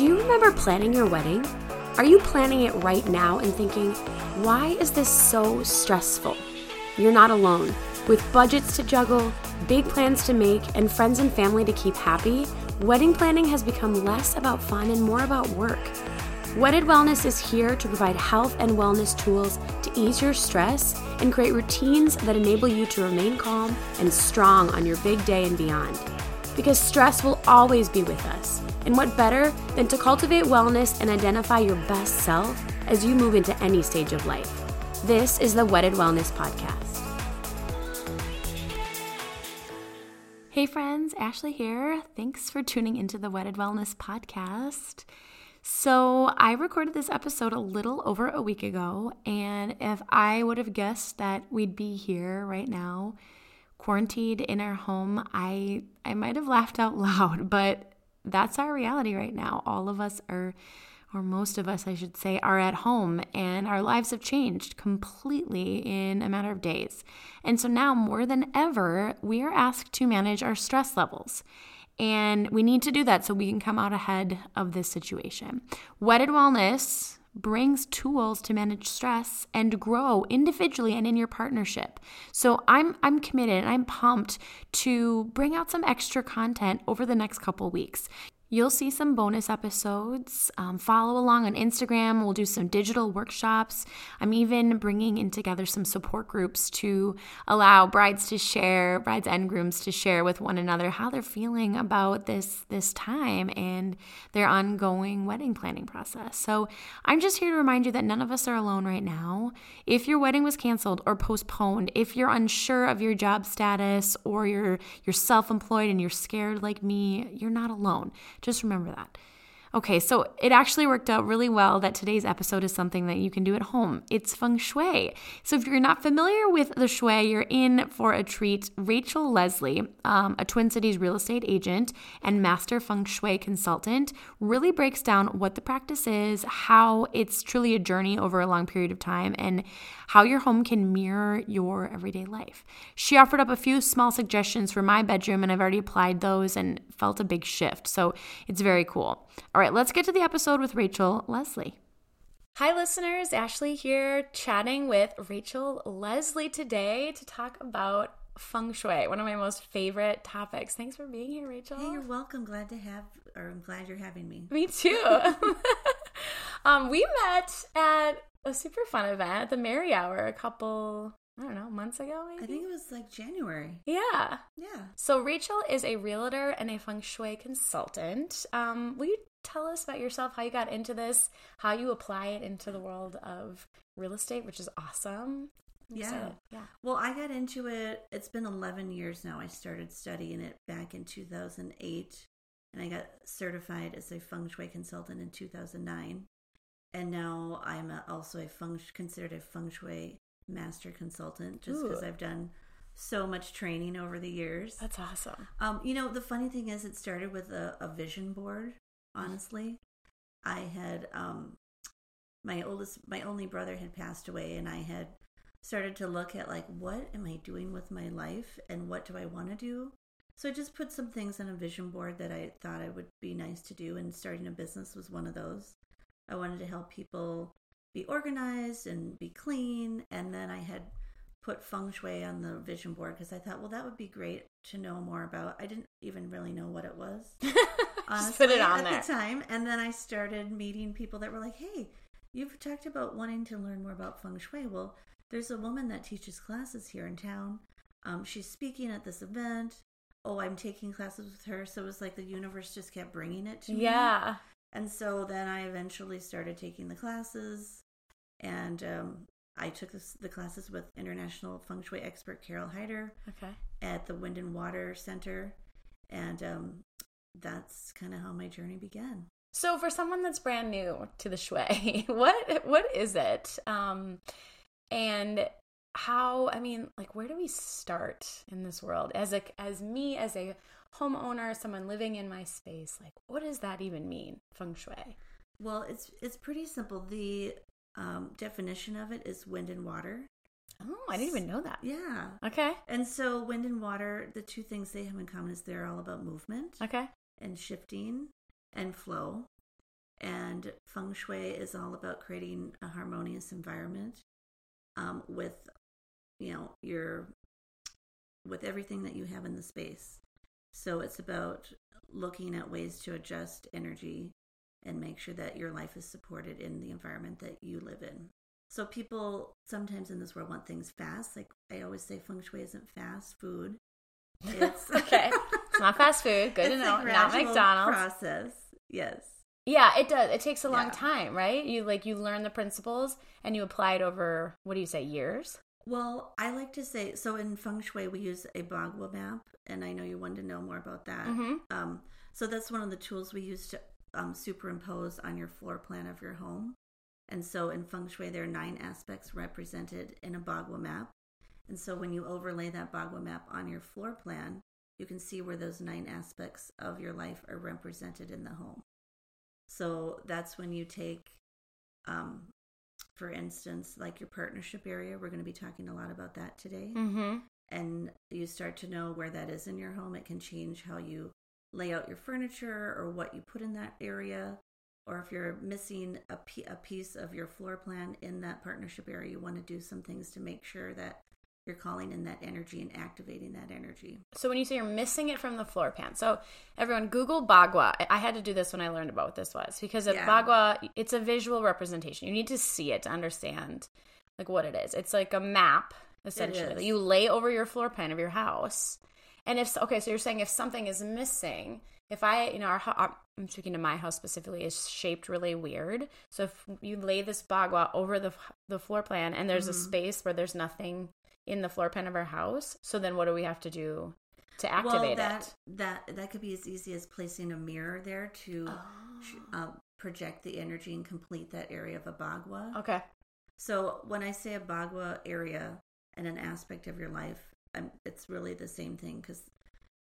Do you remember planning your wedding? Are you planning it right now and thinking, why is this so stressful? You're not alone. With budgets to juggle, big plans to make, and friends and family to keep happy, wedding planning has become less about fun and more about work. Wedded Wellness is here to provide health and wellness tools to ease your stress and create routines that enable you to remain calm and strong on your big day and beyond. Because stress will always be with us. And what better than to cultivate wellness and identify your best self as you move into any stage of life? This is the Wedded Wellness Podcast. Hey friends, Ashley here. Thanks for tuning into the Wedded Wellness Podcast. So, I recorded this episode a little over a week ago, and if I would have guessed that we'd be here right now, quarantined in our home, I I might have laughed out loud, but that's our reality right now. All of us are or most of us, I should say, are at home and our lives have changed completely in a matter of days. And so now, more than ever, we are asked to manage our stress levels. And we need to do that so we can come out ahead of this situation. Wedded Wellness brings tools to manage stress and grow individually and in your partnership. So I'm I'm committed and I'm pumped to bring out some extra content over the next couple weeks. You'll see some bonus episodes. Um, follow along on Instagram. We'll do some digital workshops. I'm even bringing in together some support groups to allow brides to share, brides and grooms to share with one another how they're feeling about this this time and their ongoing wedding planning process. So I'm just here to remind you that none of us are alone right now. If your wedding was canceled or postponed, if you're unsure of your job status or you're you're self-employed and you're scared like me, you're not alone. Just remember that. Okay, so it actually worked out really well that today's episode is something that you can do at home. It's feng shui. So if you're not familiar with the shui, you're in for a treat. Rachel Leslie, um, a Twin Cities real estate agent and master feng shui consultant, really breaks down what the practice is, how it's truly a journey over a long period of time, and how your home can mirror your everyday life. She offered up a few small suggestions for my bedroom, and I've already applied those and felt a big shift. So it's very cool. All right, let's get to the episode with Rachel Leslie. Hi, listeners. Ashley here, chatting with Rachel Leslie today to talk about feng shui, one of my most favorite topics. Thanks for being here, Rachel. Hey, you're welcome. Glad to have, or I'm glad you're having me. Me too. um, we met at a super fun event at the Mary Hour a couple I don't know, months ago maybe? I think it was like January. Yeah. Yeah. So Rachel is a realtor and a feng shui consultant. Um, will you tell us about yourself, how you got into this, how you apply it into the world of real estate, which is awesome? Yeah. yeah. Well, I got into it, it's been 11 years now. I started studying it back in 2008, and I got certified as a feng shui consultant in 2009. And now I'm a, also a feng considered a feng shui master consultant just because I've done so much training over the years. That's awesome. Um, you know, the funny thing is, it started with a, a vision board. Honestly, I had um, my oldest, my only brother had passed away, and I had started to look at like, what am I doing with my life, and what do I want to do. So I just put some things on a vision board that I thought I would be nice to do, and starting a business was one of those. I wanted to help people be organized and be clean. And then I had put feng shui on the vision board because I thought, well, that would be great to know more about. I didn't even really know what it was. honestly, put it on at there. the time. And then I started meeting people that were like, hey, you've talked about wanting to learn more about feng shui. Well, there's a woman that teaches classes here in town. Um, she's speaking at this event. Oh, I'm taking classes with her. So it was like the universe just kept bringing it to me. Yeah. And so then I eventually started taking the classes, and um, I took this, the classes with international feng shui expert Carol Hyder okay. at the Wind and Water Center, and um, that's kind of how my journey began. So, for someone that's brand new to the shui, what what is it? Um, and how? I mean, like, where do we start in this world? As a as me as a homeowner, someone living in my space, like what does that even mean, feng shui? Well, it's it's pretty simple. The um, definition of it is wind and water. Oh, I didn't even know that. Yeah. Okay. And so wind and water, the two things they have in common is they're all about movement. Okay. And shifting and flow. And feng shui is all about creating a harmonious environment um, with, you know, your with everything that you have in the space. So it's about looking at ways to adjust energy and make sure that your life is supported in the environment that you live in. So people sometimes in this world want things fast. Like I always say, feng shui isn't fast food. It's okay. It's not fast food. Good to know. Not McDonald's. Process. Yes. Yeah, it does. It takes a long Yeah. time, right? You like you learn the principles and you apply it over what do you say, years? Well, I like to say so in feng shui we use a bagua map, and I know you wanted to know more about that. Mhm. Um, so that's one of the tools we use to um, superimpose on your floor plan of your home. And so in feng shui, there are nine aspects represented in a bagua map. And so when you overlay that bagua map on your floor plan, you can see where those nine aspects of your life are represented in the home. So that's when you take, um, for instance, like your partnership area. We're going to be talking a lot about that today. Mm-hmm. And you start to know where that is in your home. It can change how you lay out your furniture or what you put in that area. Or if you're missing a, p- a piece of your floor plan in that partnership area, you want to do some things to make sure that you're calling in that energy and activating that energy. So when you say you're missing it from the floor pan, so everyone Google Bagua. I- had to do this when I learned about what this was because at Yeah. Bagua, it's a visual representation. You need to see it to understand like what it is. It's like a map essentially that you lay over your floor plan of your house. And if okay, so you're saying if something is missing, if I, you know, our, I'm speaking to my house specifically is shaped really weird. So if you lay this bagua over the the floor plan and there's a Mhm. space where there's nothing in the floor plan of our house, so then what do we have to do to activate well, that, it? That that could be as easy as placing a mirror there to Oh. uh, project the energy and complete that area of a bagua. Okay. So when I say a bagua area and an aspect of your life, um it's really the same thing because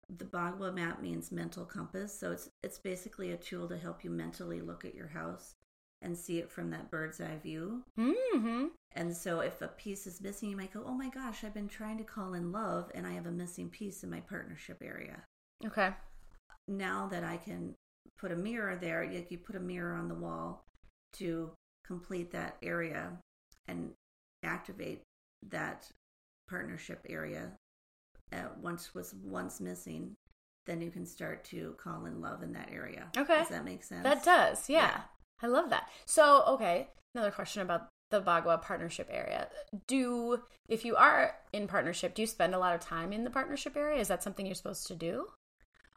the bagua map means mental compass. So it's it's basically a tool to help you mentally look at your house and see it from that bird's eye view. Mm-hmm. And so if a piece is missing, you might go, "Oh my gosh, I've been trying to call in love, and I have a missing piece in my partnership area." Okay. now that I can put a mirror there, like you put a mirror on the wall to complete that area and activate that partnership area uh, once was once missing, then you can start to call in love in that area. Okay. Does that make sense? That does. Yeah. Yeah. I love that. So, okay, another question about the Bagua partnership area. Do if you are in partnership, do you spend a lot of time in the partnership area? Is that something you're supposed to do?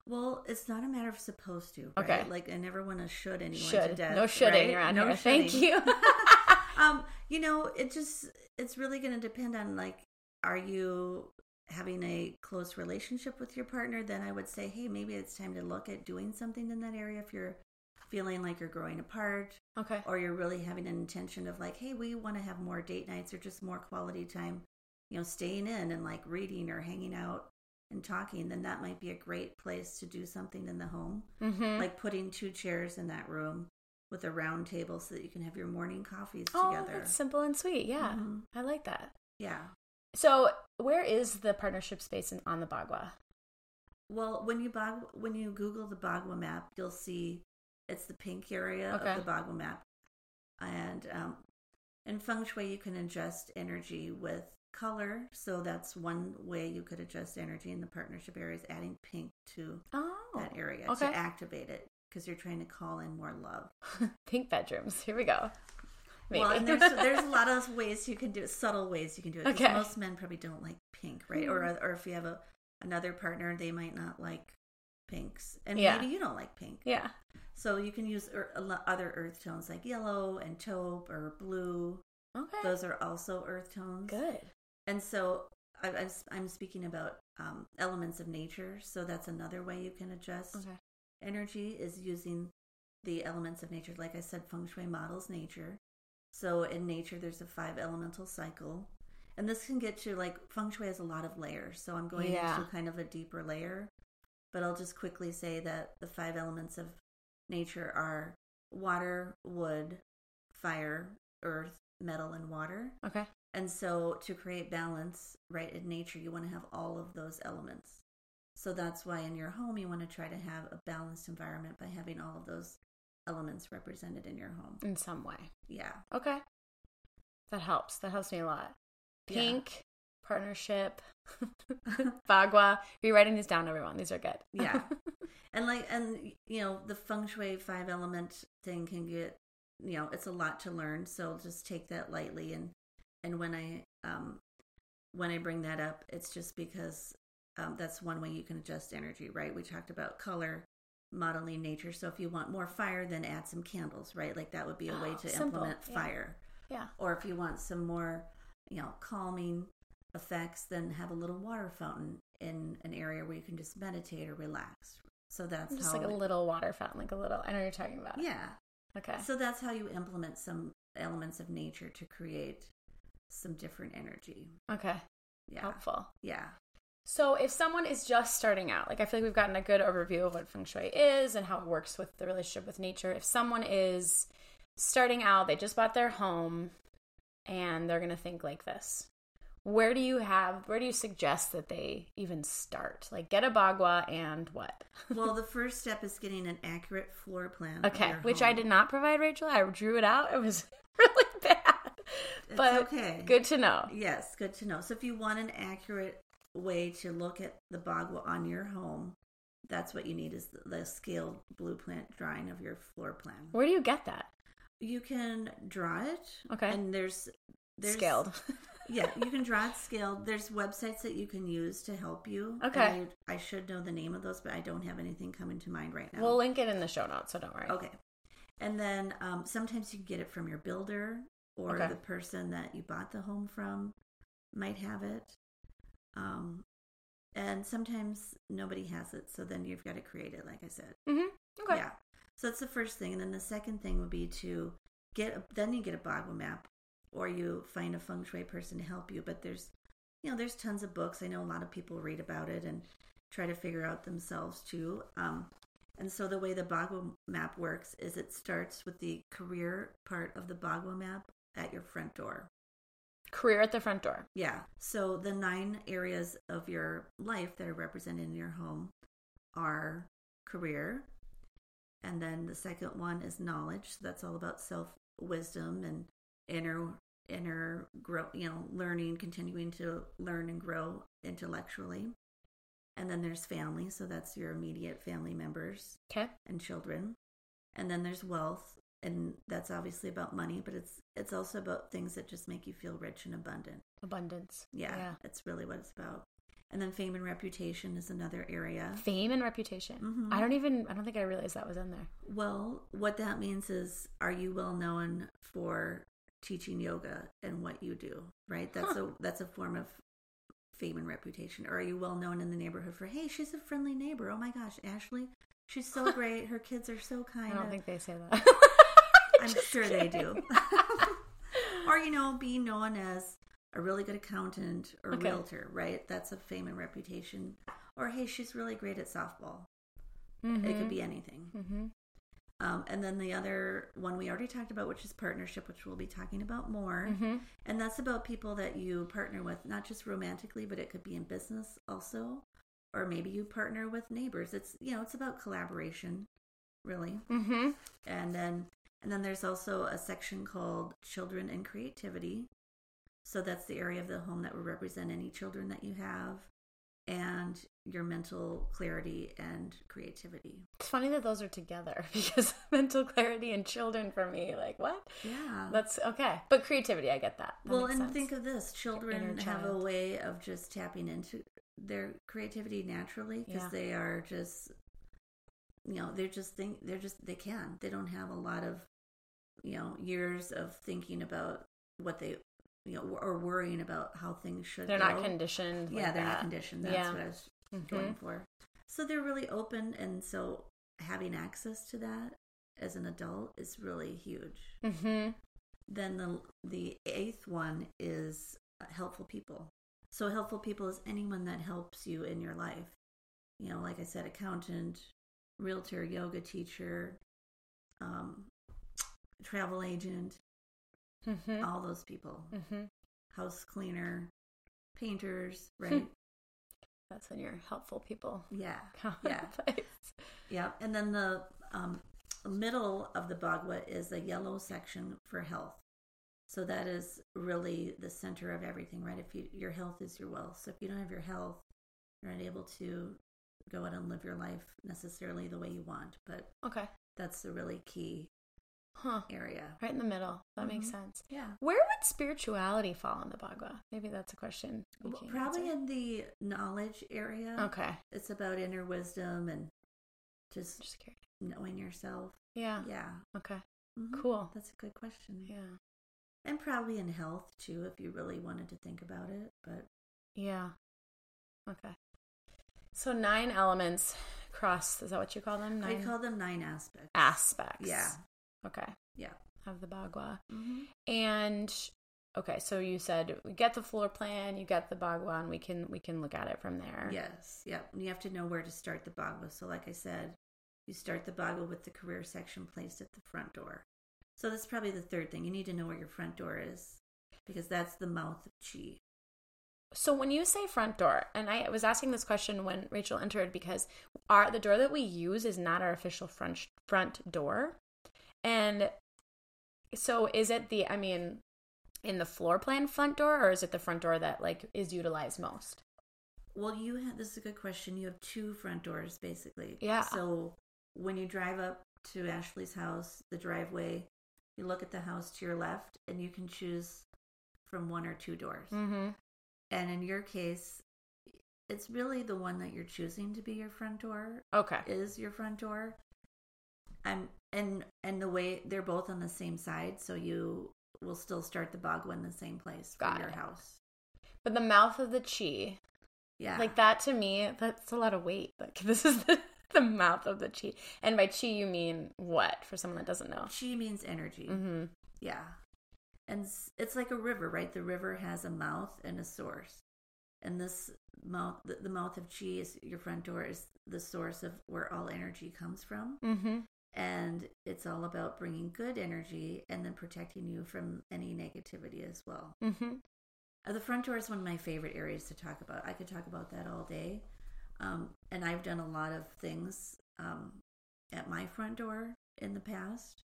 Well, it's not a matter of supposed to. Right? Okay. Like I never want to should anyone to Should. death. No shoulding right? around no here. Thank you. um, you know, it just it's really going to depend on like, are you having a close relationship with your partner? Then I would say, hey, maybe it's time to look at doing something in that area if you're feeling like you're growing apart okay. or you're really having an intention of like, hey, we want to have more date nights or just more quality time, you know, staying in and like reading or hanging out and talking, then that might be a great place to do something in the home. Mm-hmm. Like putting two chairs in that room with a round table so that you can have your morning coffees oh, together. that's simple and sweet. Yeah, Mhm. I like that. Yeah. So, where is the partnership space in, on the Bagua? Well, when you bog, when you Google the Bagua map, you'll see it's the pink area Okay. of the Bagua map. And um, in feng shui, you can adjust energy with color. So that's one way you could adjust energy in the partnership area is adding pink to Oh, that area okay. to activate it because you're trying to call in more love. pink bedrooms. Here we go. Maybe. Well, and there's there's a lot of ways you can do it, subtle ways you can do it. Okay. Most men probably don't like pink, right? Or or if you have a another partner, they might not like pinks, and Yeah. maybe you don't like pink. yeah. So you can use ear- other earth tones like yellow and taupe or blue. Okay. Those are also earth tones. Good. And so I, I'm speaking about um, elements of nature. So that's another way you can adjust Okay. energy is using the elements of nature. Like I said, feng shui models nature. So in nature, there's a five elemental cycle. And this can get to like feng shui has a lot of layers. So I'm going Yeah. into kind of a deeper layer. But I'll just quickly say that the five elements of nature are water, wood, fire, earth, metal, and water. Okay. And so to create balance, right, in nature, you want to have all of those elements. So that's why in your home, you want to try to have a balanced environment by having all of those elements represented in your home. in some way. Yeah. Okay. That helps. That helps me a lot. Pink, partnership, Bagua. You writing these down, everyone? These are good. Yeah. and like and you know, the feng shui five element thing can get you know, it's a lot to learn, so just take that lightly and and when I um when I bring that up, it's just because um, that's one way you can adjust energy, right? We talked about color, modeling nature. So if you want more fire, then add some candles, right? Like that would be a way Oh, to simple. implement Yeah. fire. yeah. Or if you want some more, you know, calming effects, then have a little water fountain in an area where you can just meditate or relax. So that's Just like a it- little water fountain, like a little. I know what you're talking about. yeah. Okay. So that's how you implement some elements of nature to create some different energy. Okay. Yeah. Helpful. Yeah. So if someone is just starting out, like I feel like we've gotten a good overview of what feng shui is and how it works with the relationship with nature. If someone is starting out, they just bought their home and they're going to think like this. Where do you have where do you suggest that they even start? Like get a bagua and what? Well, the first step is getting an accurate floor plan. Okay, which I did not provide Rachel. I drew it out. It was really bad. It's but okay. good to know. Yes, good to know. So if you want an accurate way to look at the bagua on your home, that's what you need is the, the scaled blueprint drawing of your floor plan. Where do you get that? You can draw it. Okay. And there's there's Scaled. yeah, you can draw it scaled. There's websites that you can use to help you. Okay. I, I should know the name of those, but I don't have anything coming to mind right now. We'll link it in the show notes, so don't worry. Okay. And then um, sometimes you can get it from your builder or Okay. the person that you bought the home from might have it. Um, and sometimes nobody has it, so then you've got to create it, like I said. Mm-hmm. Okay. Yeah. So that's the first thing. And then the second thing would be to get, a, then you get a Bagua map or you find a feng shui person to help you. But there's, you know, there's tons of books. I know a lot of people read about it and try to figure out themselves too. Um, and so the way the Bagua map works is it starts with the career part of the Bagua map at your front door. Career at the front door. Yeah. So the nine areas of your life that are represented in your home are career. And then the second one is knowledge. So that's all about self wisdom and inner inner grow you know, learning, continuing to learn and grow intellectually. And then there's family, so that's your immediate family members Okay. and children. And then there's wealth, and that's obviously about money, but it's it's also about things that just make you feel rich and abundant. Abundance. Yeah, Yeah. that's really what it's about. And then fame and reputation is another area. Fame and reputation. Mhm. I don't even. I don't think I realized that was in there. Well, what that means is, are you well known for teaching yoga and what you do? Right. That's a that's a form of fame and reputation. Or are you well known in the neighborhood for, hey, she's a friendly neighbor. Oh my gosh, Ashley, she's so great. Her kids are so kind. I don't think they say that. I'm sure they do. or you know, being known as a really good accountant or Okay. realtor, right? That's a fame and reputation. Or hey, she's really great at softball. It Mm-hmm. could be anything. hmm Um, and then the other one we already talked about, which is partnership, which we'll be talking about more. hmm And that's about people that you partner with, not just romantically, but it could be in business also. Or maybe you partner with neighbors. It's you know, it's about collaboration, really. hmm And then and then there's also a section called children and creativity. So that's the area of the home that would represent any children that you have and your mental clarity and creativity. It's funny that those are together because mental clarity and children for me, like what? Yeah. That's okay. But creativity, I get that. That well, and sense. think of this children have a way of just tapping into their creativity naturally because Yeah. they are just, you know, they're just think they're just they can. They don't have a lot of, you know, years of thinking about what they, you know, or worrying about how things should. they're not conditioned. Yeah, like they're that. not conditioned. That's Yeah. what I was Mhm. going for. So they're really open, and so having access to that as an adult is really huge. Mhm. Then the the eighth one is uh, helpful people. So helpful people is anyone that helps you in your life. You know, like I said, accountant, realtor, yoga teacher, um, travel agent, Mhm. all those people, Mhm. house cleaner, painters, right? That's when you're helpful people. yeah, Yeah. yeah. And then the um, middle of the Bagua is the yellow section for health. So that is really the center of everything, right? If you, your health is your wealth. So if you don't have your health, you're not able to go out and live your life necessarily the way you want. But Okay. that's the really key Huh. area. Right in the middle. That makes Mhm. sense. Yeah. Where would spirituality fall in the Bagua? Maybe that's a question. Well, Probably answer. in the knowledge area. Okay. It's about inner wisdom and just Just knowing yourself. Yeah. Yeah. Okay. Mhm. Cool. That's a good question. Yeah. And probably in health too, if you really wanted to think about it. But Yeah. Okay. So nine elements cross. Is that what you call them? Nine I call them nine aspects. aspects. Yeah. Okay. Yeah. Of the Bagua. hmm And okay, so you said we get the floor plan, you get the Bagua, and we can we can look at it from there. Yes. Yep. And you have to know where to start the Bagua. So, like I said, you start the Bagua with the career section placed at the front door. So, that's probably the third thing. You need to know where your front door is because that's the mouth of Chi. So when you say front door, and I was asking this question when Rachel entered because our the door that we use is not our official front front door, and so is it the I mean, in the floor plan front door, or is it the front door that like is utilized most? Well, you have this is a good question. You have two front doors basically. Yeah. So when you drive up to Ashley's house, the driveway, you look at the house to your left, and you can choose from one or two doors. Mm-hmm. And in your case, it's really the one that you're choosing to be your front door Okay. is your front door. I'm and and the way they're both on the same side, so you will still start the Bagua in the same place for Got your it. house. But the mouth of the chi, Yeah. like that to me, that's a lot of weight. Like this is the, the mouth of the chi, and by chi you mean what? For someone that doesn't know. Chi means energy. Mm-hmm. Yeah. And it's like a river, right? The river has a mouth and a source. And this mouth, the, the mouth of chi is your front door, is the source of where all energy comes from. Mm-hmm. And it's all about bringing good energy and then protecting you from any negativity as well. Mm-hmm. Uh, the front door is one of my favorite areas to talk about. I could talk about that all day. Um, and I've done a lot of things um, at my front door in the past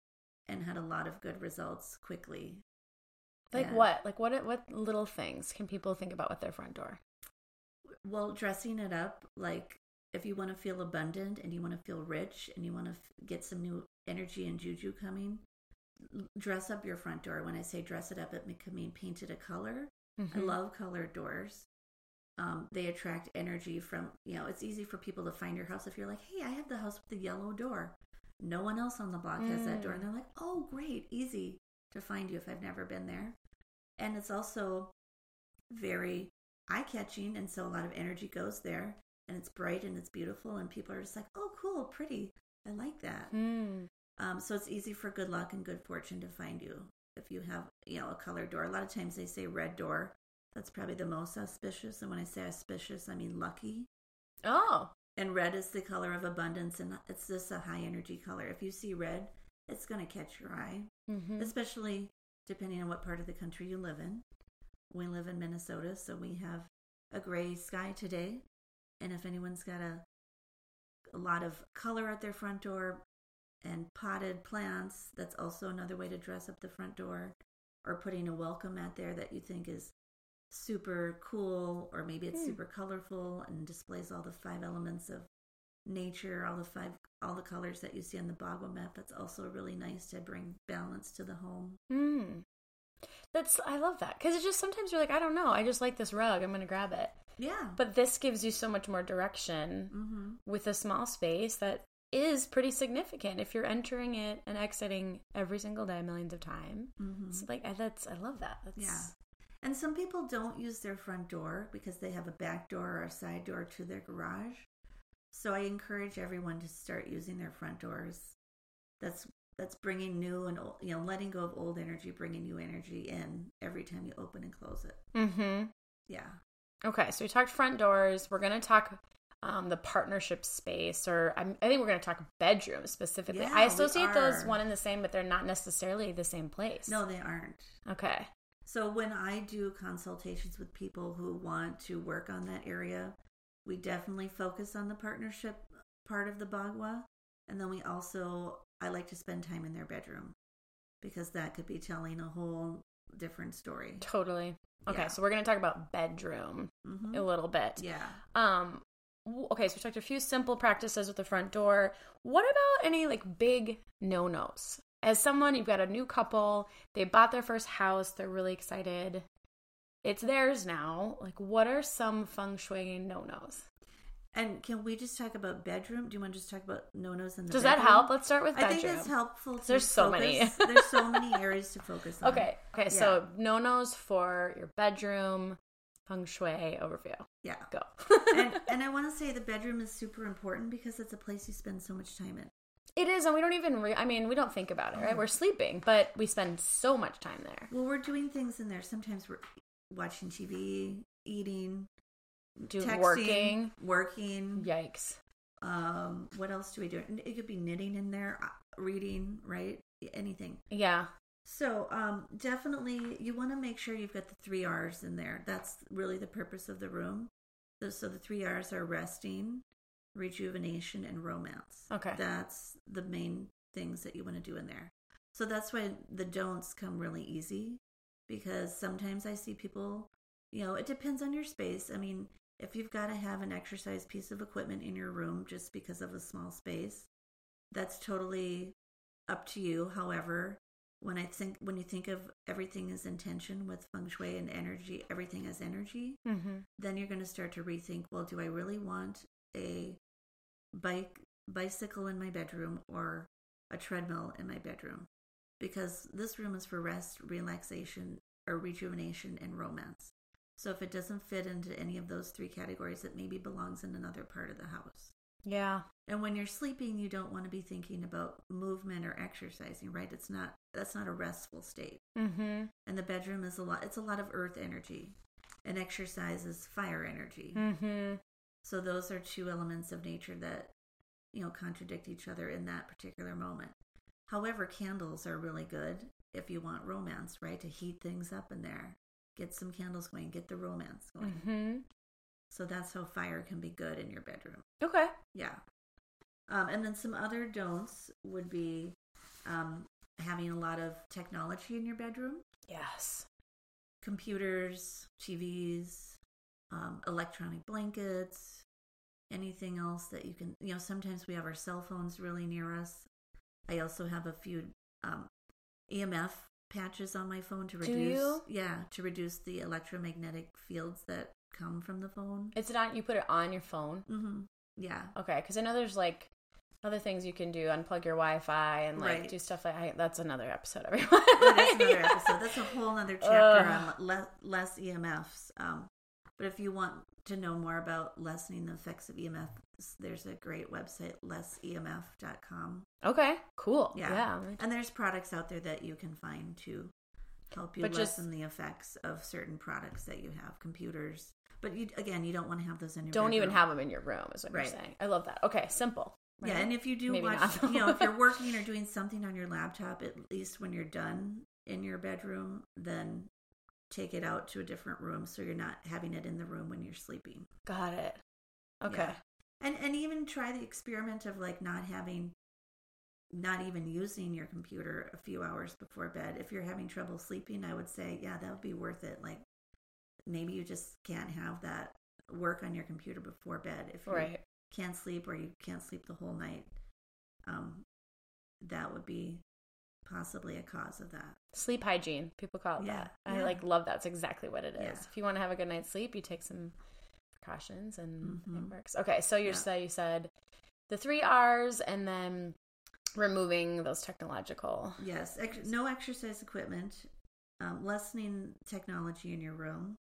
and had a lot of good results quickly. Like And- what? Like what? What little things can people think about with their front door? Well, dressing it up, like if you want to feel abundant and you want to feel rich and you want to f- get some new energy and juju coming, dress up your front door. When I say dress it up, it may- could mean paint it a color. I Mhm. love colored doors. Um, they attract energy from, you know, it's easy for people to find your house if you're like, hey, I have the house with the yellow door. No one else on the block has that door. Mm. And they're like, oh, great, easy to find you if I've never been there. And it's also very eye catching. And so a lot of energy goes there. And it's bright and it's beautiful. And people are just like, oh, cool, pretty. I like that. Mm. Um, so it's easy for good luck and good fortune to find you if you have, you know, a colored door. A lot of times they say red door. That's probably the most auspicious. And when I say auspicious, I mean lucky. Oh. And red is the color of abundance, and it's just a high energy color. If you see red, it's going to catch your eye, Mm-hmm. especially depending on what part of the country you live in. We live in Minnesota, so we have a gray sky today. And if anyone's got a a lot of color at their front door and potted plants, that's also another way to dress up the front door. Or putting a welcome mat there that you think is super cool, or maybe it's Hmm. super colorful and displays all the five elements of nature, all the five, all the colors that you see on the Bagua map. That's also really nice to bring balance to the home. Mm. That's I love that because it's just sometimes you're like I don't know I just like this rug I'm gonna grab it Yeah. but this gives you so much more direction mm-hmm. with a small space that is pretty significant if you're entering it and exiting every single day millions of times. Mm-hmm. It's like I- that's I love that. That's, Yeah. And some people don't use their front door because they have a back door or a side door to their garage. So I encourage everyone to start using their front doors. That's that's bringing new and old, you know, letting go of old energy, bringing new energy in every time you open and close it. Mm-hmm. Yeah. Okay, so we talked front doors. We're gonna talk um, the partnership space, or I'm, I think we're gonna talk bedroom specifically. Yeah, I associate those one and the same, but they're not necessarily the same place. No, they aren't. Okay. So when I do consultations with people who want to work on that area, we definitely focus on the partnership part of the Bagua. And then we also I like to spend time in their bedroom because that could be telling a whole different story. Totally. Okay, Yeah. so we're gonna talk about bedroom hmm a little bit. Yeah. Um. Okay, so we talked a few simple practices with the front door. What about any like big no nos? As someone, you've got a new couple, they bought their first house, they're really excited. It's theirs now. Like, what are some feng shui no nos? And can we just talk about bedroom? Do you want to just talk about no-nos in the Does that help? Let's start with I think that's helpful. To There's so many. there's so many areas to focus on. Okay. Okay. So no nos for your bedroom feng shui overview. Yeah. Go. and, and I want to say the bedroom is super important because it's a place you spend so much time in. it is, and we don't even. Re- I mean, we don't think about it, right? Mm. We're sleeping, but we spend so much time there. Well, we're doing things in there. Sometimes we're watching TV, eating, Do texting, working. working. Yikes. Um, what else do we do? It could be knitting in there, uh, reading, right? Anything. Yeah. So, um, definitely, you want to make sure you've got the three R's in there. That's really the purpose of the room. So, the three R's are resting, rejuvenation, and romance. Okay. That's the main things that you want to do in there. So, that's why the don'ts come really easy because sometimes I see people, you know, it depends on your space. I mean, if you've got to have an exercise piece of equipment in your room just because of a small space, that's totally up to you. However, when I think when you think of everything as intention with feng shui and energy, everything as energy, Mm-hmm. then you're going to start to rethink. Well, do I really want a bike bicycle in my bedroom or a treadmill in my bedroom? Because this room is for rest, relaxation, or rejuvenation and romance. So if it doesn't fit into any of those three categories, it maybe belongs in another part of the house. Yeah. And when you're sleeping, you don't want to be thinking about movement or exercising, right? It's not that's not a restful state. Mm-hmm. And the bedroom is a lot it's a lot of earth energy. And exercise is fire energy. Mm-hmm. So those are two elements of nature that you know contradict each other in that particular moment. However, candles are really good if you want romance, right? To heat things up in there. Get some candles going, get the romance going. Mm-hmm. So that's how fire can be good in your bedroom. Okay. Yeah. Um, and then some other don'ts would be um, having a lot of technology in your bedroom Yes. computers, TVs, um, electronic blankets, anything else that you can, you know, sometimes we have our cell phones really near us. I also have a few um, EMF patches on my phone to reduce, you? yeah, to reduce the electromagnetic fields that come from the phone. It's not. You put it on your phone. hmm Yeah. Okay, because I know there's like other things you can do, unplug your Wi-Fi and like Right. do stuff like I, that's another episode. Everyone. That is another Yeah. episode. That's a whole other chapter Ugh. on le- less EMFs. Um, but if you want to know more about lessening the effects of EMFs, there's a great website, lessemf.com. Okay. Cool. Yeah. Yeah. And there's products out there that you can find to help you But just- lessen the effects of certain products that you have, computers. But you, again, you don't want to have those in your Don't even have them in your room, is what Right. you're saying. I love that. Okay, simple. Yeah, and if you do Maybe watch, you know, if you're working or doing something on your laptop, at least when you're done in your bedroom, then take it out to a different room so you're not having it in the room when you're sleeping. got it. Okay. Yeah. And and even try the experiment of like not having not even using your computer a few hours before bed. If you're having trouble sleeping, I would say, yeah, that would be worth it. Like maybe you just can't have that work on your computer before bed if you Right. can't sleep or you can't sleep the whole night. Um that would be possibly a cause of that. Sleep hygiene. People call it Yeah, that. I like love that. It's exactly what it is. Yeah. If you want to have a good night's sleep, you take some precautions and Mhm. it works. Okay, so you Yeah. you said the three R's and then removing those technological. Yes, ex- no exercise equipment, um, lessening technology in your room,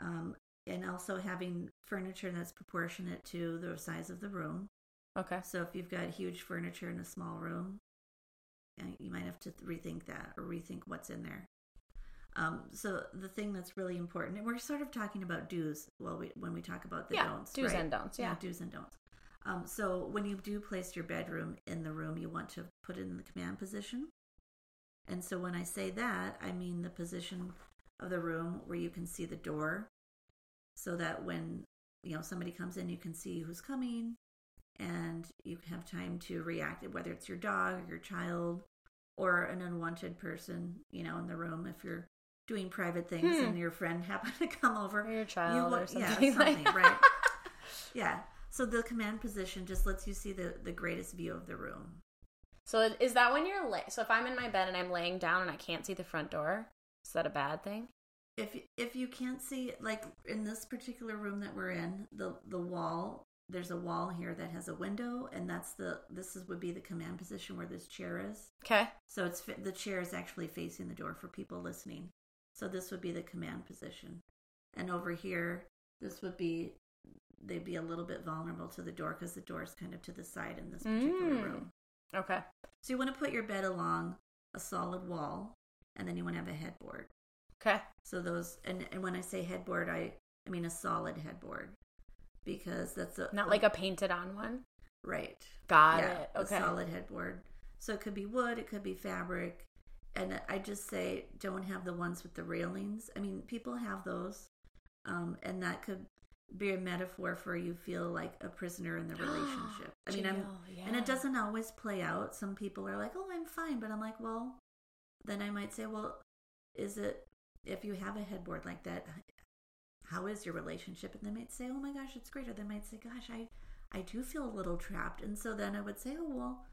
um, and also having furniture that's proportionate to the size of the room. Okay. So if you've got huge furniture in a small room, you might have to rethink that or rethink what's in there. Um, so the thing that's really important, and we're sort of talking about do's while we when we talk about the yeah. don'ts, do's right? and don'ts. Yeah. do's and don'ts. Um, so when you do place your bedroom in the room, you want to put it in the command position. And so when I say that, I mean the position of the room where you can see the door, so that when you know somebody comes in, you can see who's coming, and you have time to react, whether it's your dog or your child or an unwanted person, you know, in the room. If you're doing private things Hmm. and your friend happened to come over, Or your child wa- or something, yeah, something, like right? Yeah. So the command position just lets you see the the greatest view of the room. So is that when you're lay? So if I'm in my bed and I'm laying down and I can't see the front door, is that a bad thing? If if you can't see, like in this particular room that we're in, the the wall there's a wall here that has a window, and that's the this is would be the command position where this chair is. Okay. So it's the chair is actually facing the door for people listening. So this would be the command position, and over here this would be they'd be a little bit vulnerable to the door because the door is kind of to the side in this particular Mm. room. Okay. So you want to put your bed along a solid wall, and then you want to have a headboard. Okay. So those and, and when I say headboard, I I mean a solid headboard because that's a Not like a painted on one. right. Got yeah, it. Okay. a solid headboard. So it could be wood, it could be fabric, and I just say don't have the ones with the railings. I mean, people have those, um, and that could be a metaphor for you feel like a prisoner in the relationship. I mean, I'm Jail, and it doesn't always play out. Some people are like, "Oh, I'm fine," but I'm like, "Well," then I might say, "Well, is it if you have a headboard like that? How is your relationship?" And they might say, "Oh my gosh, it's great." Or they might say, "Gosh, I I do feel a little trapped." And so then I would say, "Oh, well,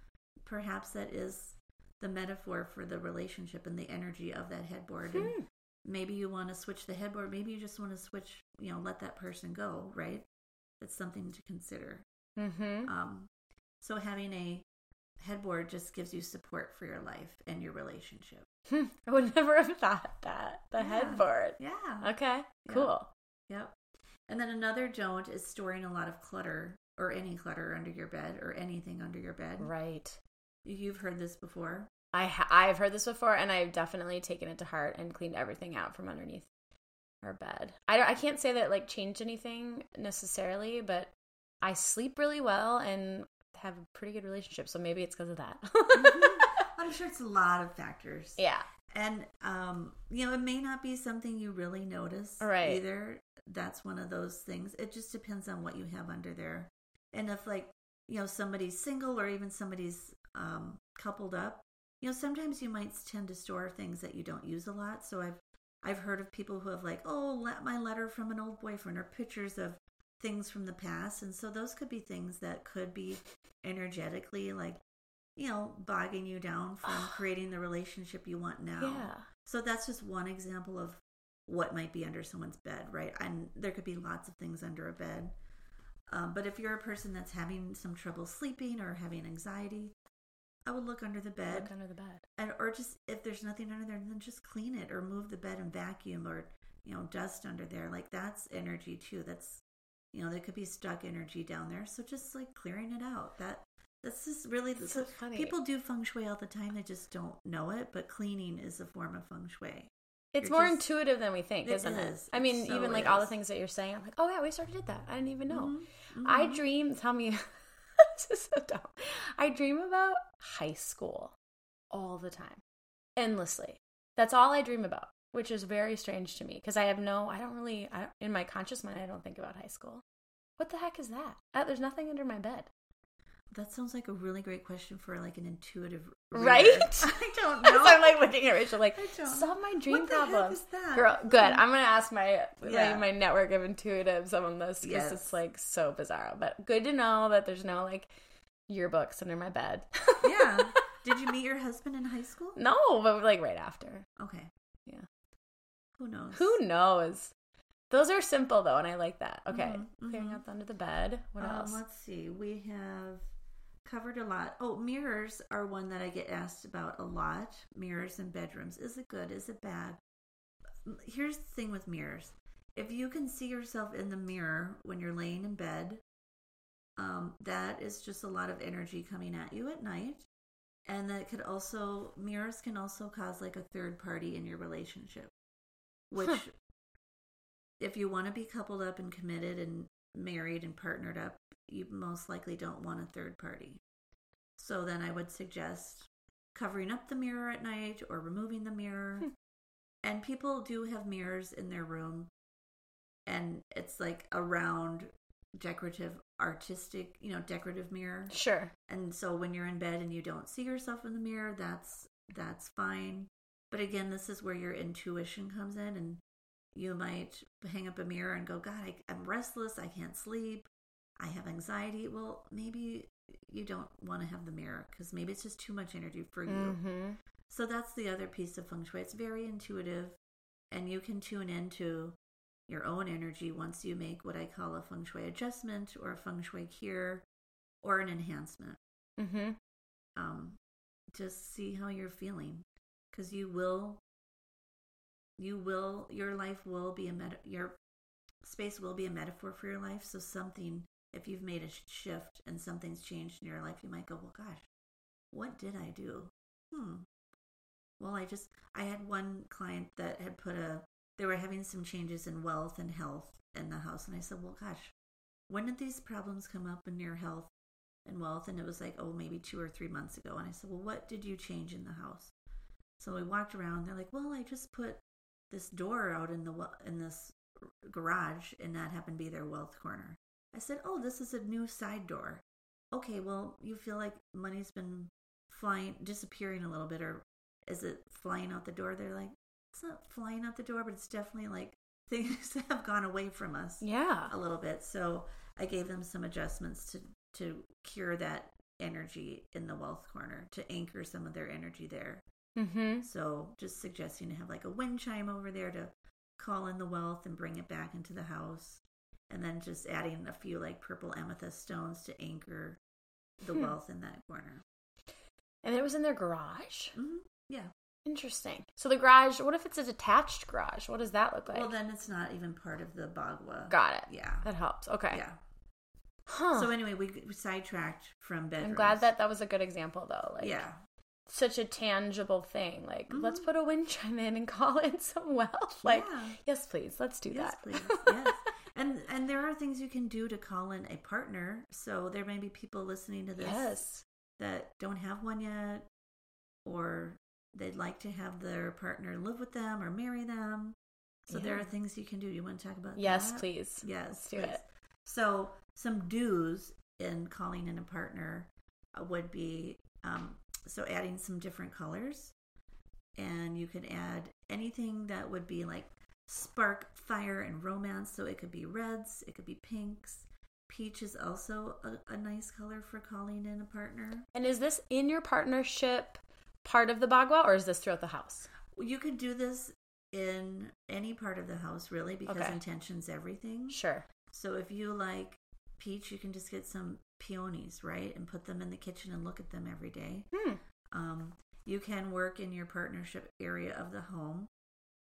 perhaps that is the metaphor for the relationship and the energy of that headboard." And Hmm. maybe you want to switch the headboard. Maybe you just want to switch. You know, let that person go. Right? That's something to consider. Mm-hmm. Um, so having a headboard just gives you support for your life and your relationship. Hmm. I would never have thought that. The Yeah. headboard. Yeah. Okay. Yeah. Cool. Yep. And then another don't is storing a lot of clutter or any clutter under your bed or anything under your bed. Right. You've heard this before. I ha- I've heard this before, and I've definitely taken it to heart and cleaned everything out from underneath our bed. I don't, I can't say that it, like changed anything necessarily, but I sleep really well and have a pretty good relationship. So maybe it's because of that. I'm sure it's a lot of factors. yeah. And um, you know, it may not be something you really notice Right. either. That's one of those things. It just depends on what you have under there. And if like, you know, somebody's single or even somebody's um coupled up, you know, sometimes you might tend to store things that you don't use a lot. So I've I've heard of people who have like, oh, let my letter from an old boyfriend or pictures of things from the past. And so those could be things that could be energetically like, you know, bogging you down from creating the relationship you want now. Yeah. So that's just one example of what might be under someone's bed, right? And there could be lots of things under a bed. Um, but if you're a person that's having some trouble sleeping or having anxiety, I would look under the bed, Look under the bed. and or just if there's nothing under there, then just clean it or move the bed and vacuum or you know dust under there. Like that's energy too. That's you know there could be stuck energy down there. So just like clearing it out. That that's just really That's so funny. People do feng shui all the time. They just don't know it. But cleaning is a form of feng shui. It's You're more just- intuitive than we think, It isn't it? is. I mean, so even like all the things that you're saying, I'm like, oh yeah, we started did that. I didn't even know. Mhm. I Mhm. dream. Tell me, this is so dumb. I dream about high school all the time, endlessly. That's all I dream about, which is very strange to me because I have no. I don't really. I, in my conscious mind, I don't think about high school. What the heck is that? Uh, there's nothing under my bed. That sounds like a really great question for like an intuitive, reader. Right? I don't so know. I'm like looking at Rachel, like solve my dream What problems. is that? Girl, good. I'm gonna ask my Yeah. my, my network of intuitives on this because Yes. it's like so bizarre. But good to know that there's no like yearbooks under my bed. yeah. Did you meet your husband in high school? no, but like right after. Okay. Yeah. Who knows? Who knows? Those are simple though, and I like that. Okay, Mhm, clearing mhm. out under the bed. What Um, else? Let's see. We have covered a lot. Oh, mirrors are one that I get asked about a lot. Mirrors in bedrooms. Is it good? Is it bad? Here's the thing with mirrors. If you can see yourself in the mirror when you're laying in bed, um, that is just a lot of energy coming at you at night. And that could also, mirrors can also cause like a third party in your relationship, which Huh. if you want to be coupled up and committed and married and partnered up, you most likely don't want a third party. So then I would suggest covering up the mirror at night or removing the mirror. Hmm. and people do have mirrors in their room, and it's like a round decorative artistic, you know, decorative mirror. Sure. And so when you're in bed and you don't see yourself in the mirror, that's that's fine. But again, this is where your intuition comes in and you might hang up a mirror and go, God, I, I'm restless. I can't sleep. I have anxiety. Well, maybe you don't want to have the mirror because maybe it's just too much energy for you. Mm-hmm. So that's the other piece of feng shui. It's very intuitive, and you can tune into your own energy once you make what I call a feng shui adjustment or a feng shui cure or an enhancement. Mm-hmm. Um, just see how you're feeling because you will you will your life will be a meta your space will be a metaphor for your life so something if you've made a shift and something's changed in your life you might go well gosh what did i do? Hmm. Well i just i had one client that had put a they were having some changes in wealth and health in the house and i said well gosh when did these problems come up in your health and wealth? And it was like oh maybe two or three months ago. And i said well what did you change in the house? So we walked around they're like well i just put this door out in the in this garage and that happened to be their wealth corner i said oh this is a new side door okay well you feel like money's been flying disappearing a little bit or is it flying out the door they're like it's not flying out the door but it's definitely like things have gone away from us Yeah. a little bit so i gave them some adjustments to to cure that energy in the wealth corner to anchor some of their energy there Mm-hmm. so just suggesting to have like a wind chime over there to call in the wealth and bring it back into the house. And then just adding a few like purple amethyst stones to anchor the Hmm. wealth in that corner. And it was in their garage. hmm Yeah. Interesting. So the garage. What if it's a detached garage? What does that look like? Well, then it's not even part of the Bagua. Got it. Yeah. That helps. Okay. Yeah. Huh. So anyway, we, we sidetracked from bedrooms. I'm glad that that was a good example, though. Like, yeah. such a tangible thing. Like, let's Mhm. put a wind chime in and call in some wealth. Like, Yeah. yes, please, let's do Yes, that. please. Yes. And and there are things you can do to call in a partner. So there may be people listening to this yes. that don't have one yet, or they'd like to have their partner live with them or marry them. So there are things you can do. You want to talk about Yes, that? please. Yes, Let's do please. it. So some do's in calling in a partner uh, would be um, so adding some different colors, and you could add anything that would be like spark fire and romance. So it could be reds, it could be pinks. Peach is also a, a nice color for calling in a partner. And is this in your partnership part of the Bagua, or is this throughout the house? You could do this in any part of the house, really, because Okay. intention's everything. Sure. So if you like peach, you can just get some peonies, right, and put them in the kitchen and look at them every day. Hmm. Um, you can work in your partnership area of the home.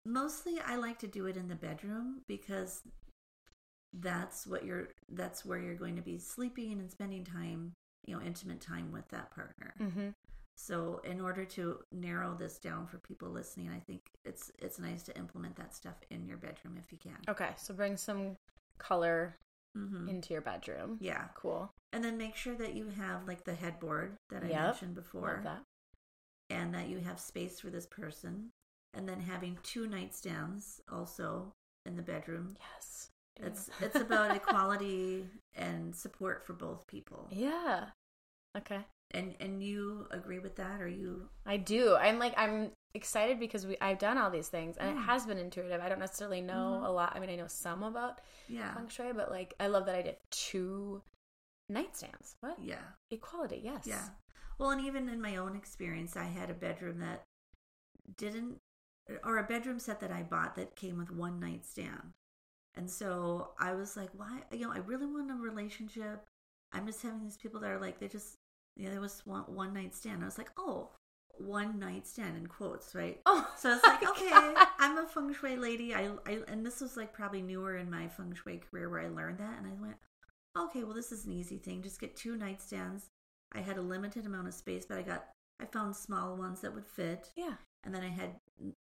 Mostly, I like to do it in the bedroom because that's what you're. That's where you're going to be sleeping and spending time, you know, intimate time with that partner. Mm-hmm. So, in order to narrow this down for people listening, I think it's it's nice to implement that stuff in your bedroom if you can. Okay, so bring some color hmm into your bedroom. Yeah, Cool. and then make sure that you have like the headboard that I Yep. mentioned before, that. and that you have space for this person, and then having two nightstands also in the bedroom. Yes. It's it's about equality and support for both people. yeah. Okay. And and you agree with that, or you? I do. I'm like I'm excited because we I've done all these things and it Mm. has been intuitive. I don't necessarily know Mhm. a lot. I mean, I know some about Yeah, feng shui, but like I love that I did two nightstands. What? yeah. Equality. Yes. Yeah. Well, and even in my own experience, I had a bedroom that didn't, or a bedroom set that I bought that came with one nightstand. And so I was like, why? You know, I really want a relationship. I'm just having these people that are like, they just, you know, there was one, one night stand. I was like, oh, one night stand in quotes, right? Oh. So it's like, okay, God. I'm a feng shui lady. I, I, and this was like probably newer in my feng shui career where I learned that. And I went, okay, well, this is an easy thing. Just get two nightstands. I had a limited amount of space, but I got, I found small ones that would fit. Yeah. And then I had,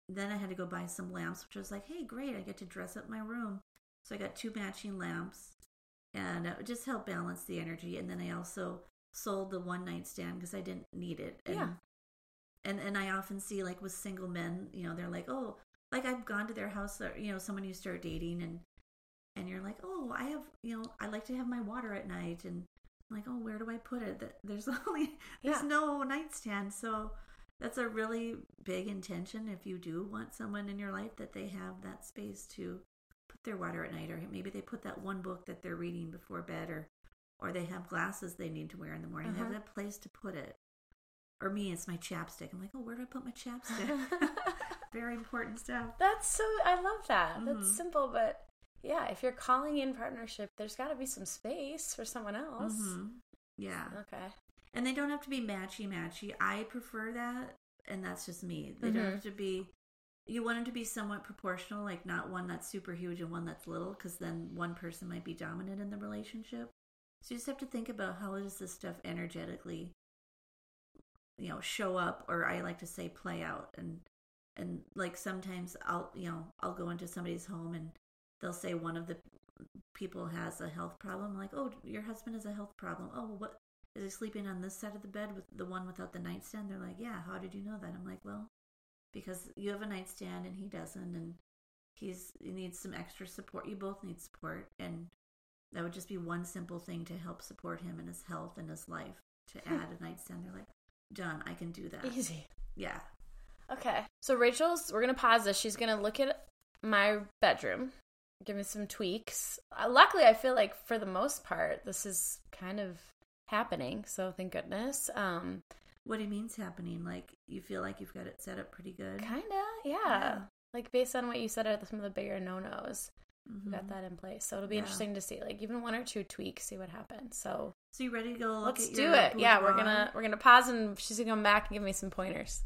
then I had to go buy some lamps, which I was like, hey, great, I get to dress up my room. So I got two matching lamps, and it just helped balance the energy. And then I also sold the one nightstand because I didn't need it. And, Yeah. And and I often see like with single men, you know, they're like, oh, like I've gone to their house, or, you know, someone you start dating, and and you're like, oh, I have, you know, I like to have my water at night, and I'm like, oh, where do I put it? That there's only there's Yeah. no nightstand, so that's a really big intention if you do want someone in your life that they have that space to put their water at night, or maybe they put that one book that they're reading before bed, or or they have glasses they need to wear in the morning. They Uh-huh. have that place to put it. Or me, it's my chapstick. I'm like, oh, where do I put my chapstick? Very important stuff. That's so. I love that. Mhm. That's simple, but yeah, if you're calling in partnership, there's got to be some space for someone else. Mhm. Yeah. Okay. And they don't have to be matchy matchy. I prefer that, and that's just me. They don't Mhm. have to be. You want them to be somewhat proportional, like not one that's super huge and one that's little, because then one person might be dominant in the relationship. So you just have to think about how does this stuff energetically, you know, show up, or I like to say play out, and and like sometimes I'll you know I'll go into somebody's home and they'll say one of the people has a health problem, like oh your husband has a health problem. Oh what is he sleeping on this side of the bed with the one without the nightstand? They're like, yeah. How did you know that? I'm like, well, because you have a nightstand and he doesn't, and he's he needs some extra support. You both need support, and that would just be one simple thing to help support him in his health and his life. To add a nightstand, they're like, done. I can do that. Easy. Yeah. Okay. So Rachel's. We're gonna pause this. She's gonna look at my bedroom, give me some tweaks. Uh, luckily, I feel like for the most part, this is kind of happening. So thank goodness. Um, What he means happening, like you feel like you've got it set up pretty good. kinda. Yeah. Yeah. Like based on what you said are some of the bigger no nos. Mhm. got that in place. So it'll be Yeah. interesting to see, like even one or two tweaks, see what happens. So So you ready to go? Look let's do it. Yeah, we're gonna we're gonna pause and she's gonna come back and give me some pointers.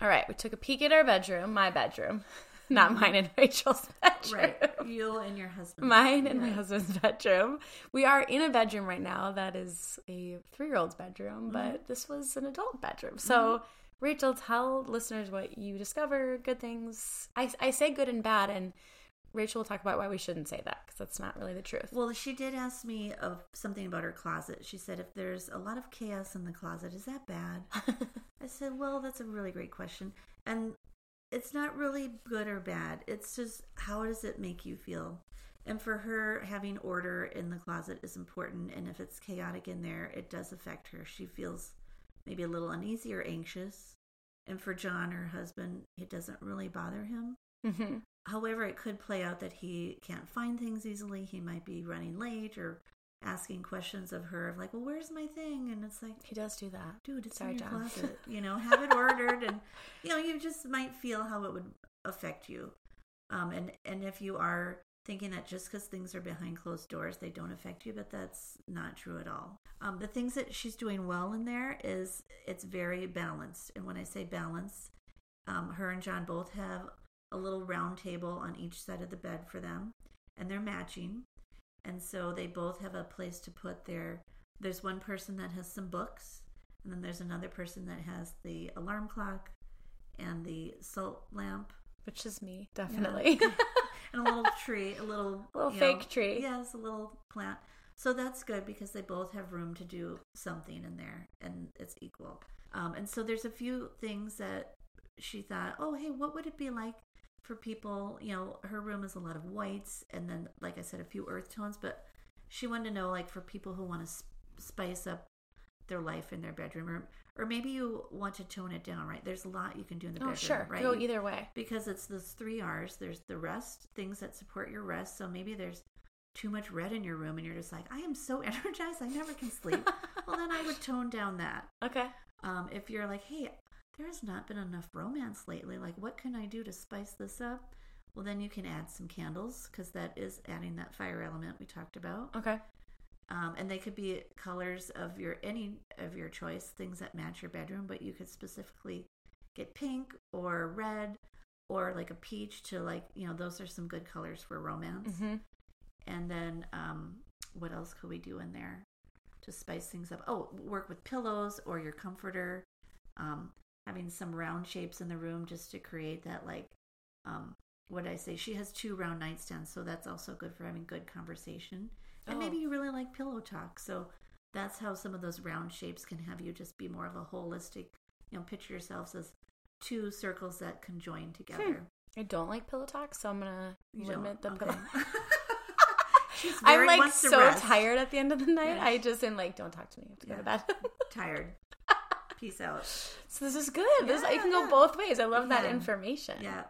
All right, we took a peek at our bedroom, my bedroom, not mine and Rachel's bedroom. right. You and your husband. Mine and my husband's bedroom. We are in a bedroom right now that is a three year old's bedroom, Mm-hmm. but this was an adult bedroom. So, Rachel, tell listeners what you discover, good things. I, I say good and bad, and Rachel will talk about why we shouldn't say that because that's not really the truth. Well, she did ask me of something about her closet. She said, "If there's a lot of chaos in the closet, is that bad?" I said, "Well, that's a really great question, and it's not really good or bad. It's just how does it make you feel?" And for her, having order in the closet is important, and if it's chaotic in there, it does affect her. She feels maybe a little uneasy or anxious. And for John, her husband, it doesn't really bother him. hmm However, it could play out that he can't find things easily. He might be running late or asking questions of her of like, "Well, where's my thing?" And it's like, He does do that. "Dude, it's Sorry, in your John. closet. You know, have it ordered." and you know, you just might feel how it would affect you. Um, and and if you are thinking that just because things are behind closed doors, they don't affect you, but that's not true at all. Um, the things that she's doing well in there is it's very balanced. And when I say balanced, um, her and John both have a little round table on each side of the bed for them, and they're matching. And so they both have a place to put their. There's one person that has some books, and then there's another person that has the alarm clock and the salt lamp Which is me, definitely. and a little tree, a little Little you fake tree. Yes, a little plant. So that's good because they both have room to do something in there, and it's equal. Um, and so there's a few things that she thought, oh, hey, what would it be like for people? You know, her room is a lot of whites, and then, like I said, a few earth tones. But she wanted to know, like, for people who want to sp- spice up their life in their bedroom, or or maybe you want to tone it down. Right? There's a lot you can do in the oh, bedroom. sure. Right? Go either way. because it's those three R's. There's the rest, things that support your rest. So maybe there's too much red in your room and you're just like, I am so energized, I never can sleep. well, then I would tone down that. Okay. Um, if you're like, hey, there has not been enough romance lately, like, what can I do to spice this up? Well, then you can add some candles because that is adding that fire element we talked about. Okay. Um, and they could be colors of your any of your choice, things that match your bedroom, but you could specifically get pink or red or like a peach to like, you know, those are some good colors for romance. hmm And then um, what else could we do in there to spice things up? Oh, work with pillows or your comforter. Um, having some round shapes in the room just to create that like um, what I say? She has two round nightstands, so that's also good for having good conversation. And maybe Oh. you really like pillow talk, so that's how some of those round shapes can have you just be more of a holistic. You know, picture yourselves as two circles that can join together. I don't like pillow talk, so I'm gonna You limit the Okay. pillow. I'm like so tired at the end of the night. Yeah. I just am like, don't talk to me. I have to go to Yeah. bed. Tired. Peace out. so this is good. this I Yeah, can go yeah. both ways. I love that information. Yeah.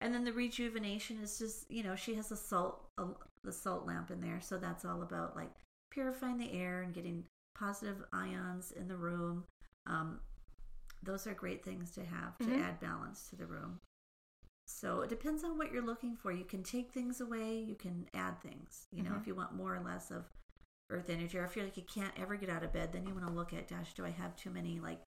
And then the rejuvenation is just, you know, she has a salt, a, the salt lamp in there. So that's all about like purifying the air and getting positive ions in the room. Um, those are great things to have to Mhm. add balance to the room. So it depends on what you're looking for. You can take things away, you can add things. You know, Mhm. if you want more or less of earth energy, or if you're like you can't ever get out of bed, then you want to look at, gosh, do I have too many like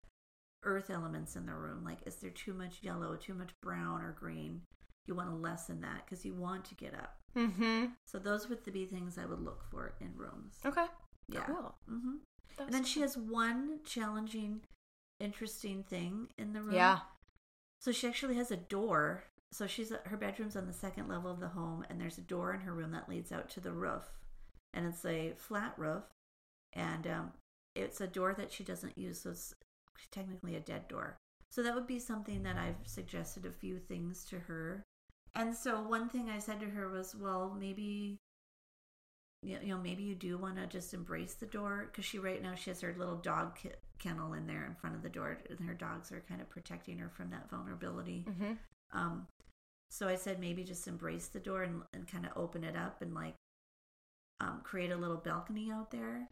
earth elements in the room? Like, is there too much yellow, too much brown or green? You want to lessen that because you want to get up. Mm-hmm. So those would be things I would look for in rooms. Okay. Yeah. Cool. hmm And then was she has one challenging, interesting thing in the room. Yeah. So she actually has a door. So she's her bedroom's on the second level of the home, and there's a door in her room that leads out to the roof, and it's a flat roof, and um, it's a door that she doesn't use, so it's technically a dead door. So that would be something that I've suggested a few things to her, and so one thing I said to her was, well, maybe. You know, maybe you do want to just embrace the door because she right now she has her little dog kennel in there in front of the door, and her dogs are kind of protecting her from that vulnerability. Mm-hmm. Um, so I said maybe just embrace the door and, and kind of open it up and like um, create a little balcony out there.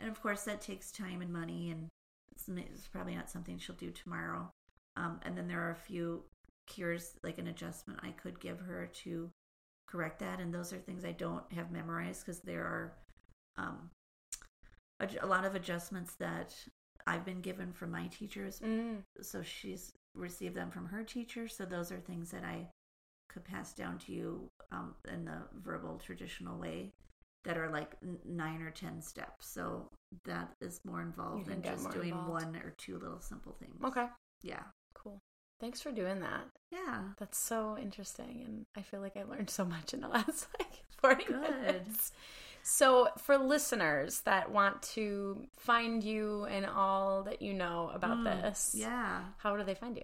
And of course, that takes time and money, and it's, it's probably not something she'll do tomorrow. Um, and then there are a few cures, like an adjustment I could give her to correct that. And those are things I don't have memorized because there are um, a, a lot of adjustments that I've been given from my teachers Mm. so she's received them from her teacher so those are things that i could pass down to you um, in the verbal traditional way that are like nine or ten steps so that is more involved than just doing involved. one or two little simple things Okay. yeah Cool. Thanks for doing that. yeah That's so interesting, and I feel like I learned so much in the last like forty Good. minutes. So, for listeners that want to find you and all that you know about Mm, this, yeah how do they find you?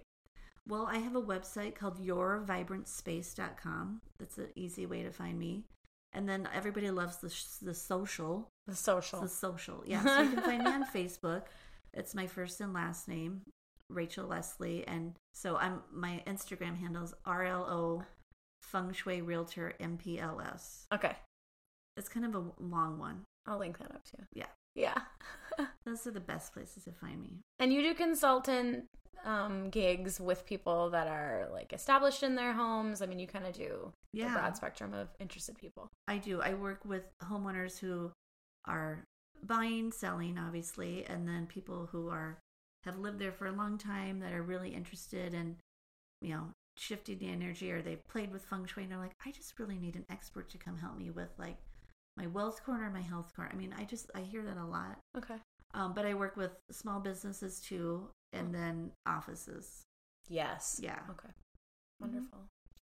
well i have a website called yourvibrantspace.com that's an easy way to find me and then everybody loves the, sh- the social The social. The social. Yeah. So you can find me on Facebook. It's my first and last name, Rachel Leslie. And so I'm my Instagram handle is RLO Feng Shui Realtor MPLS. Okay, It's kind of a long one. I'll link that up too. Yeah. Yeah. Those are the best places to find me. and you do consultant um, gigs with people that are like established in their homes. I mean, you kind of do Yeah. broad spectrum of interested people. I do. I work with homeowners who are buying, selling, obviously, and then people who are have lived there for a long time that are really interested in, you know, shifting the energy or they've played with feng shui and they're like, I just really need an expert to come help me with like my wealth corner, my health corner. I mean, I just I hear that a lot. Okay. Um, but I work with small businesses too, and then offices. Yes. Yeah. Okay. Mm-hmm. Wonderful.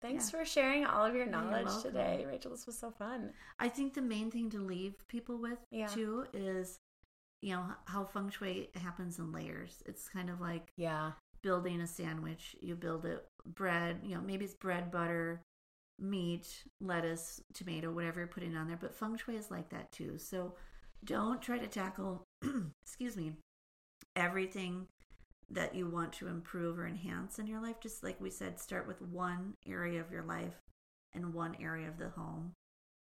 Thanks Yeah. for sharing all of your knowledge today, Rachel. This was so fun. I think the main thing to leave people with Yeah. too is, you know, how feng shui happens in layers. It's kind of like Yeah. building a sandwich. You build it bread, you know, maybe it's bread, butter, meat, lettuce, tomato, whatever you're putting on there. But feng shui is like that too. So don't try to tackle, excuse me, everything that you want to improve or enhance in your life. Just like we said, start with one area of your life and one area of the home.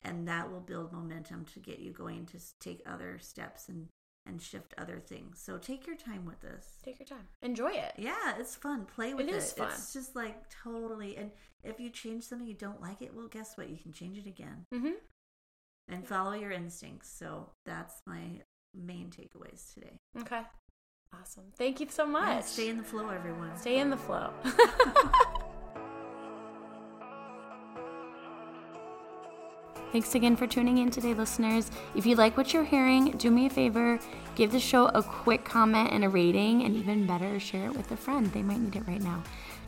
And that will build momentum to get you going to take other steps and, and shift other things. So take your time with this. Take your time. Enjoy it. Yeah, it's fun. Play with it. it. is fun. It's just like totally. And if you change something you don't like it, well, guess what? You can change it again Mm-hmm. and follow your instincts. So that's my main takeaways today. Okay. Awesome. Thank you so Yeah, much. stay in the flow, everyone. Stay in the flow. Thanks again for tuning in today, listeners. If you like what you're hearing, do me a favor give the show a quick comment and a rating, and even better, share it with a friend. They might need it right now.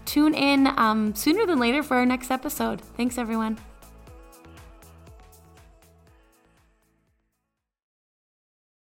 Tune in um, sooner than later for our next episode. Thanks, everyone.